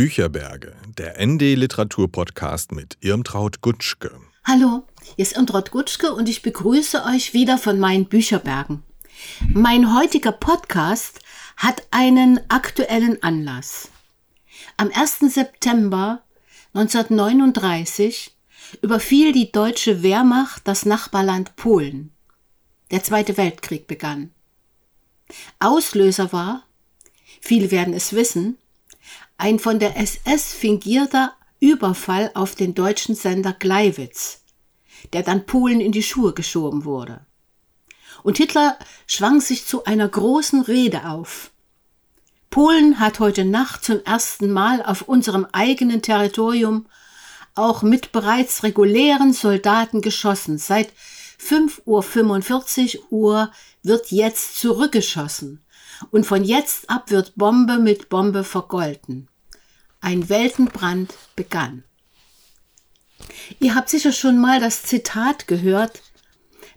Bücherberge, der ND Literatur Podcast mit Irmtraut Gutschke. Hallo, hier ist Irmtraut Gutschke und ich begrüße euch wieder von meinen Bücherbergen. Mein heutiger Podcast hat einen aktuellen Anlass. Am 1. September 1939 überfiel die deutsche Wehrmacht das Nachbarland Polen. Der Zweite Weltkrieg begann. Auslöser war, viele werden es wissen, ein von der SS fingierter Überfall auf den deutschen Sender Gleiwitz, der dann Polen in die Schuhe geschoben wurde. Und Hitler schwang sich zu einer großen Rede auf. Polen hat heute Nacht zum ersten Mal auf unserem eigenen Territorium auch mit bereits regulären Soldaten geschossen. Seit 5.45 Uhr Uhr wird jetzt zurückgeschossen und von jetzt ab wird Bombe mit Bombe vergolten. Ein Weltenbrand begann. Ihr habt sicher schon mal das Zitat gehört,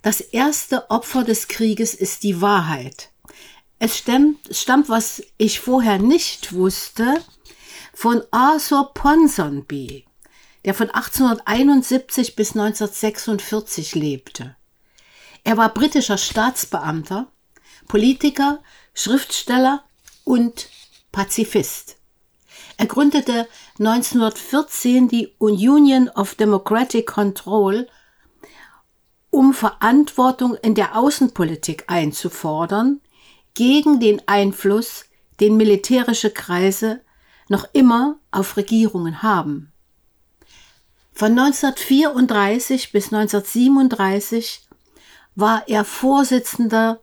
das erste Opfer des Krieges ist die Wahrheit. Es stammt, was ich vorher nicht wusste, von Arthur Ponsonby, der von 1871 bis 1946 lebte. Er war britischer Staatsbeamter, Politiker, Schriftsteller und Pazifist. Er gründete 1914 die Union of Democratic Control, um Verantwortung in der Außenpolitik einzufordern gegen den Einfluss, den militärische Kreise noch immer auf Regierungen haben. Von 1934 bis 1937 war er Vorsitzender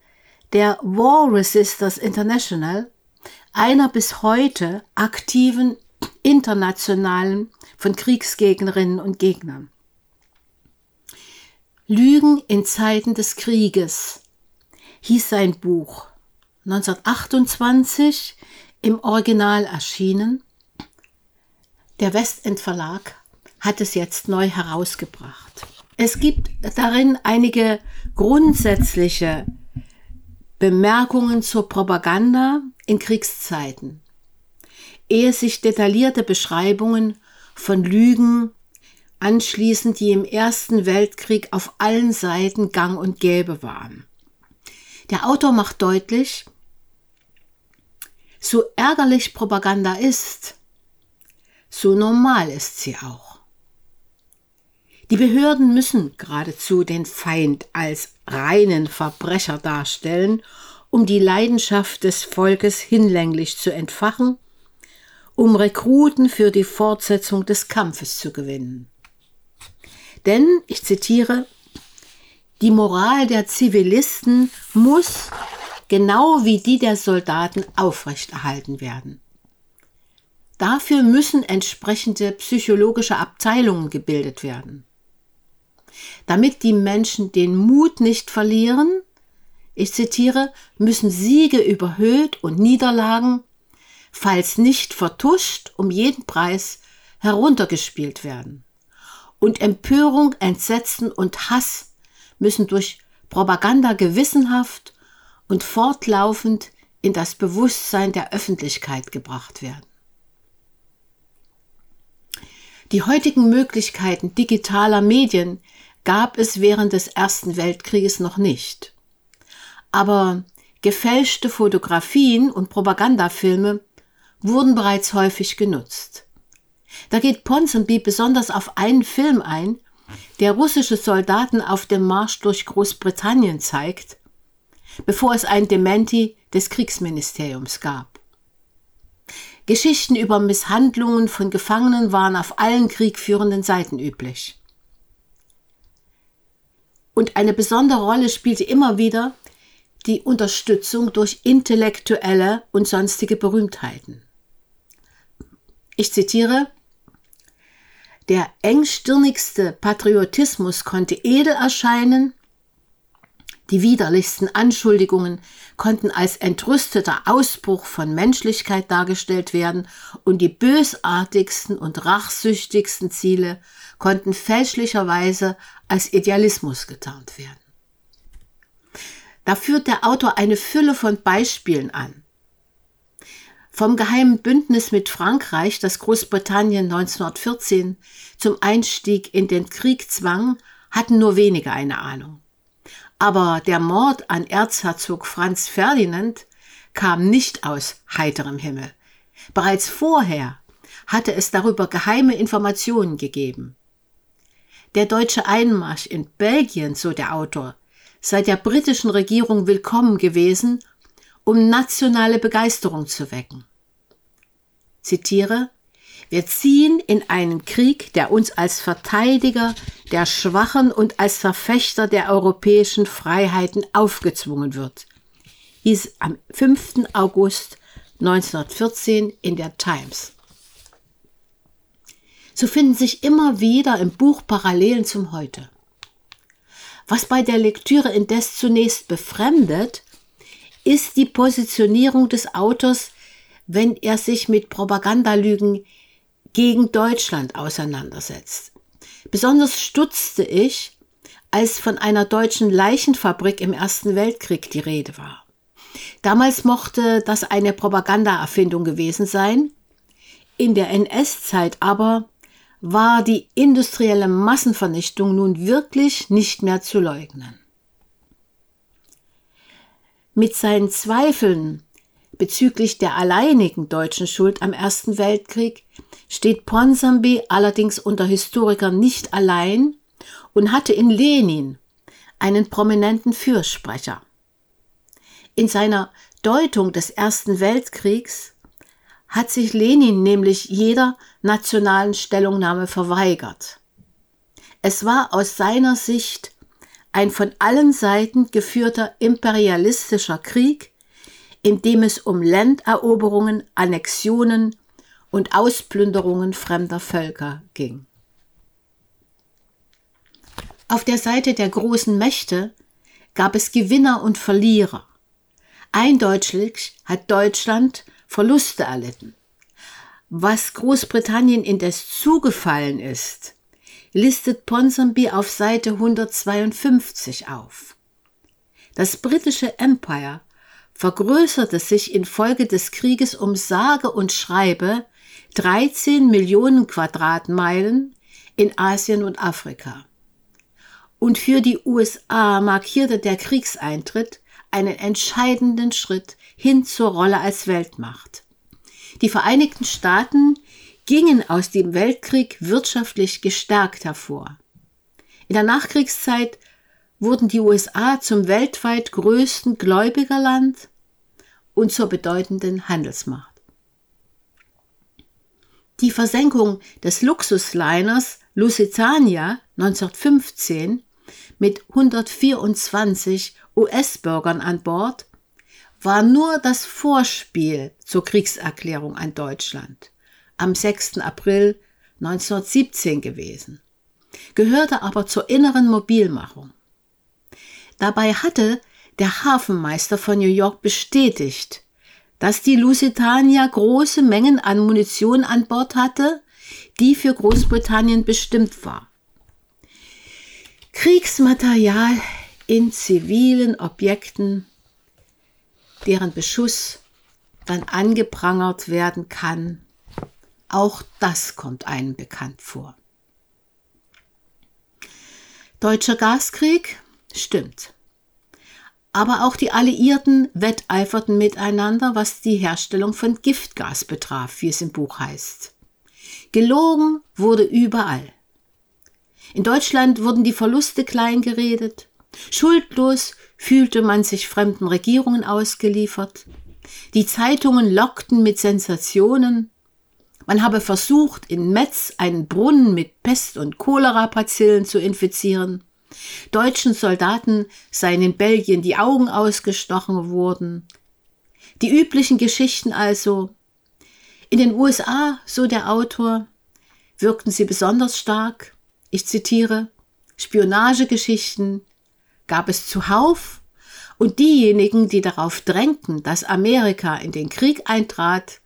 der War Resisters International, einer bis heute aktiven internationalen von Kriegsgegnerinnen und Gegnern. Lügen in Zeiten des Krieges hieß sein Buch, 1928 im Original erschienen. Der Westend Verlag hat es jetzt neu herausgebracht. Es gibt darin einige grundsätzliche Bemerkungen zur Propaganda in Kriegszeiten, ehe sich detaillierte Beschreibungen von Lügen anschließen, die im Ersten Weltkrieg auf allen Seiten gang und gäbe waren. Der Autor macht deutlich, so ärgerlich Propaganda ist, so normal ist sie auch. Die Behörden müssen geradezu den Feind als reinen Verbrecher darstellen, um die Leidenschaft des Volkes hinlänglich zu entfachen, um Rekruten für die Fortsetzung des Kampfes zu gewinnen. Denn, ich zitiere, die Moral der Zivilisten muss, genau wie die der Soldaten, aufrechterhalten werden. Dafür müssen entsprechende psychologische Abteilungen gebildet werden damit die Menschen den Mut nicht verlieren, ich zitiere, müssen Siege überhöht und Niederlagen, falls nicht vertuscht, um jeden Preis heruntergespielt werden. Und Empörung, Entsetzen und Hass müssen durch Propaganda gewissenhaft und fortlaufend in das Bewusstsein der Öffentlichkeit gebracht werden. Die heutigen Möglichkeiten digitaler Medien gab es während des Ersten Weltkrieges noch nicht. Aber gefälschte Fotografien und Propagandafilme wurden bereits häufig genutzt. Da geht Ponsonby besonders auf einen Film ein, der russische Soldaten auf dem Marsch durch Großbritannien zeigt, bevor es ein Dementi des Kriegsministeriums gab. Geschichten über Misshandlungen von Gefangenen waren auf allen kriegführenden Seiten üblich. Und eine besondere Rolle spielte immer wieder die Unterstützung durch intellektuelle und sonstige Berühmtheiten. Ich zitiere, der engstirnigste Patriotismus konnte edel erscheinen, die widerlichsten Anschuldigungen konnten als entrüsteter Ausbruch von Menschlichkeit dargestellt werden und die bösartigsten und rachsüchtigsten Ziele konnten fälschlicherweise als Idealismus getarnt werden. Da führt der Autor eine Fülle von Beispielen an. Vom geheimen Bündnis mit Frankreich, das Großbritannien 1914 zum Einstieg in den Krieg zwang, hatten nur wenige eine Ahnung. Aber der Mord an Erzherzog Franz Ferdinand kam nicht aus heiterem Himmel. Bereits vorher hatte es darüber geheime Informationen gegeben. Der deutsche Einmarsch in Belgien, so der Autor, sei der britischen Regierung willkommen gewesen, um nationale Begeisterung zu wecken. Zitiere Wir ziehen in einen Krieg, der uns als Verteidiger der Schwachen und als Verfechter der europäischen Freiheiten aufgezwungen wird, hieß am 5. August 1914 in der Times. So finden sich immer wieder im Buch Parallelen zum Heute. Was bei der Lektüre indes zunächst befremdet, ist die Positionierung des Autors, wenn er sich mit Propagandalügen gegen Deutschland auseinandersetzt. Besonders stutzte ich, als von einer deutschen Leichenfabrik im Ersten Weltkrieg die Rede war. Damals mochte das eine Propagandaerfindung gewesen sein, in der NS-Zeit aber war die industrielle Massenvernichtung nun wirklich nicht mehr zu leugnen. Mit seinen Zweifeln bezüglich der alleinigen deutschen Schuld am Ersten Weltkrieg steht Ponsonby allerdings unter Historikern nicht allein und hatte in Lenin einen prominenten Fürsprecher. In seiner Deutung des Ersten Weltkriegs hat sich Lenin nämlich jeder nationalen Stellungnahme verweigert. Es war aus seiner Sicht ein von allen Seiten geführter imperialistischer Krieg, in dem es um Landeroberungen, Annexionen und Ausplünderungen fremder Völker ging. Auf der Seite der großen Mächte gab es Gewinner und Verlierer. Eindeutig hat Deutschland Verluste erlitten. Was Großbritannien indes zugefallen ist, listet Ponsonby auf Seite 152 auf. Das britische Empire vergrößerte sich infolge des Krieges um sage und schreibe 13 Millionen Quadratmeilen in Asien und Afrika. Und für die USA markierte der Kriegseintritt einen entscheidenden Schritt hin zur Rolle als Weltmacht. Die Vereinigten Staaten gingen aus dem Weltkrieg wirtschaftlich gestärkt hervor. In der Nachkriegszeit wurden die USA zum weltweit größten Gläubigerland und zur bedeutenden Handelsmacht. Die Versenkung des Luxusliners Lusitania 1915 mit 124 US-Bürgern an Bord war nur das Vorspiel zur Kriegserklärung an Deutschland am 6. April 1917 gewesen, gehörte aber zur inneren Mobilmachung. Dabei hatte der Hafenmeister von New York bestätigt, dass die Lusitania große Mengen an Munition an Bord hatte, die für Großbritannien bestimmt war. Kriegsmaterial in zivilen Objekten deren Beschuss dann angeprangert werden kann. Auch das kommt einem bekannt vor. Deutscher Gaskrieg? Stimmt. Aber auch die Alliierten wetteiferten miteinander, was die Herstellung von Giftgas betraf, wie es im Buch heißt. Gelogen wurde überall. In Deutschland wurden die Verluste kleingeredet. Schuldlos fühlte man sich fremden Regierungen ausgeliefert. Die Zeitungen lockten mit Sensationen. Man habe versucht, in Metz einen Brunnen mit Pest- und Cholera-Bazillen zu infizieren. Deutschen Soldaten seien in Belgien die Augen ausgestochen worden. Die üblichen Geschichten also. In den USA, so der Autor, wirkten sie besonders stark. Ich zitiere Spionagegeschichten, gab es zuhauf und diejenigen, die darauf drängten, dass Amerika in den Krieg eintrat,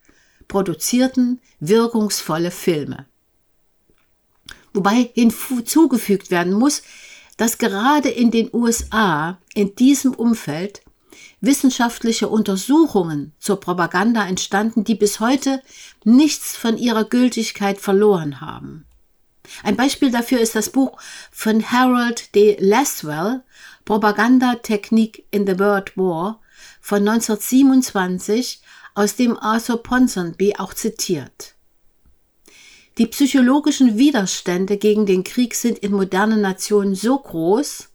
produzierten wirkungsvolle Filme. Wobei hinzugefügt werden muss, dass gerade in den USA in diesem Umfeld wissenschaftliche Untersuchungen zur Propaganda entstanden, die bis heute nichts von ihrer Gültigkeit verloren haben. Ein Beispiel dafür ist das Buch von Harold D. Laswell, Propagandatechnik in the World War von 1927, aus dem Arthur Ponsonby auch zitiert. Die psychologischen Widerstände gegen den Krieg sind in modernen Nationen so groß,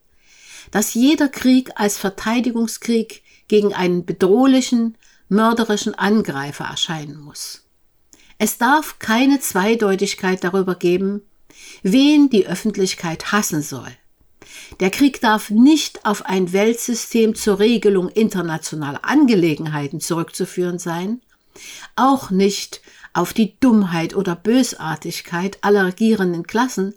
dass jeder Krieg als Verteidigungskrieg gegen einen bedrohlichen, mörderischen Angreifer erscheinen muss. Es darf keine Zweideutigkeit darüber geben, wen die Öffentlichkeit hassen soll. Der Krieg darf nicht auf ein Weltsystem zur Regelung internationaler Angelegenheiten zurückzuführen sein, auch nicht auf die Dummheit oder Bösartigkeit aller regierenden Klassen,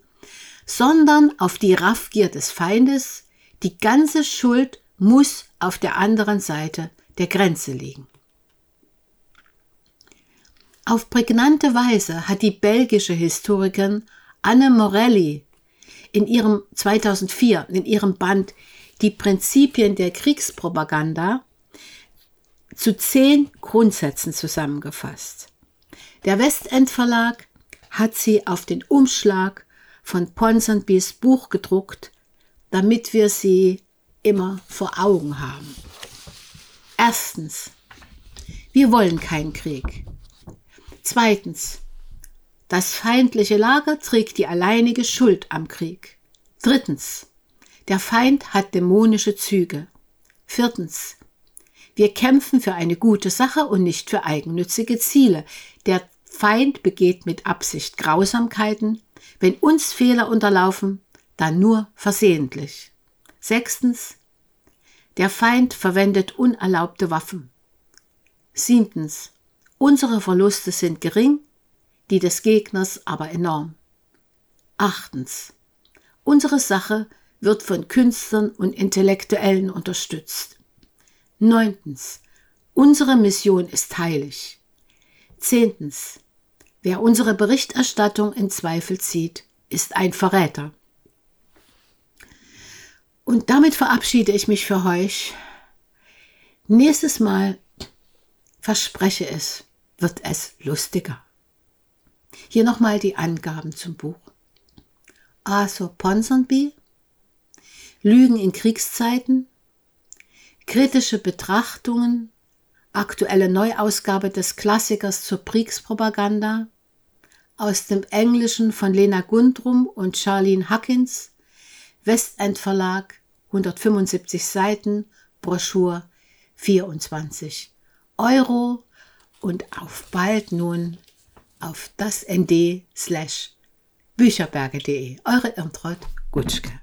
sondern auf die Raffgier des Feindes, die ganze Schuld muss auf der anderen Seite der Grenze liegen. Auf prägnante Weise hat die belgische Historikerin Anne Morelli in ihrem 2004 in ihrem Band Die Prinzipien der Kriegspropaganda zu zehn Grundsätzen zusammengefasst. Der Westend Verlag hat sie auf den Umschlag von Ponsonbys Buch gedruckt, damit wir sie immer vor Augen haben. Erstens, wir wollen keinen Krieg. Zweitens, das feindliche Lager trägt die alleinige Schuld am Krieg. Drittens, der Feind hat dämonische Züge. Viertens, wir kämpfen für eine gute Sache und nicht für eigennützige Ziele. Der Feind begeht mit Absicht Grausamkeiten. Wenn uns Fehler unterlaufen, dann nur versehentlich. Sechstens, der Feind verwendet unerlaubte Waffen. Siebtens, unsere Verluste sind gering, die des Gegners aber enorm. Achtens, unsere Sache wird von Künstlern und Intellektuellen unterstützt. Neuntens, unsere Mission ist heilig. Zehntens, wer unsere Berichterstattung in Zweifel zieht, ist ein Verräter. Und damit verabschiede ich mich für euch. Nächstes Mal, verspreche es, wird es lustiger. Hier nochmal die Angaben zum Buch. Arthur Ponsonby, Lügen in Kriegszeiten, kritische Betrachtungen, aktuelle Neuausgabe des Klassikers zur Kriegspropaganda, aus dem Englischen von Lena Gundrum und Charlene Huckins, Westend Verlag, 175 Seiten, Broschur 24 Euro und auf bald nun auf das nd slash bücherberge.de. Eure Irmtraut Gutschke.